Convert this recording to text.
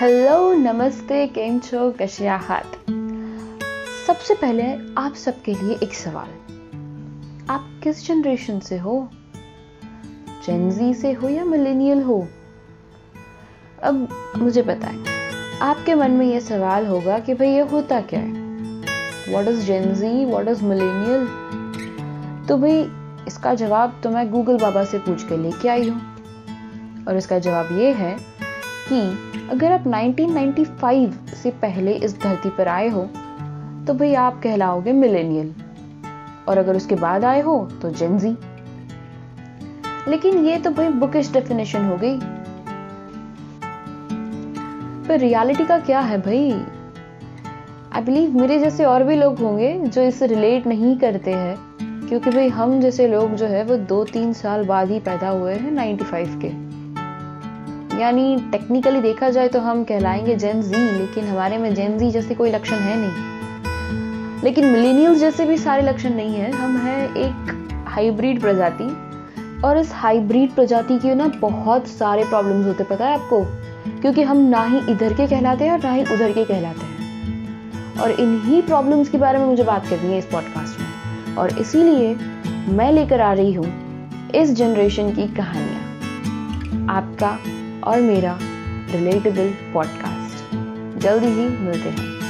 Hello, नमस्ते, केम छो, कसे आहात सबसे पहले आप सबके लिए एक सवाल। आप किस जनरेशन से हो? जेनजी से हो या मिलेनियल हो? अब मुझे पता है आपके मन में यह सवाल होगा कि भाई ये होता क्या है? What is Gen Z what is millennial तो भाई, इसका जवाब तो मैं गूगल बाबा से पूछ के लेके आई हूँ। और इसका जवाब ये है कि अगर आप 1995 से पहले इस धरती पर आए हो तो भाई आप कहलाओगे मिलेनियल। और अगर उसके बाद आए हो तो जेंजी लेकिन ये तो भाई बुकिश डेफिनेशन हो गई। पर रियलिटी का क्या है भाई? आई बिलीव मेरे जैसे और भी लोग होंगे जो इससे रिलेट नहीं करते हैं, क्योंकि भाई हम जैसे लोग जो है वो दो तीन साल बाद ही पैदा हुए हैं 95 के। यानी टेक्निकली देखा जाए तो हम कहलाएँगे जेन जी लेकिन हमारे में जेन जी जैसे कोई लक्षण है नहीं। लेकिन मिलीनियल्स जैसे भी सारे लक्षण नहीं है, हम हैं एक हाइब्रिड प्रजाति, और इस हाइब्रिड प्रजाति के ना बहुत सारे प्रॉब्लम्स होते पता है आपको? क्योंकि हम ना ही इधर के कहलाते हैं और ना ही उधर के कहलाते हैं। और इन्हीं प्रॉब्लम्स के बारे में मुझे बात करनी है इस पॉडकास्ट में। और इसीलिए मैं लेकर आ रही हूँ इस जनरेशन की कहानियाँ। आपका और मेरा रिलेटेबल पॉडकास्ट जल्दी ही मिलते हैं।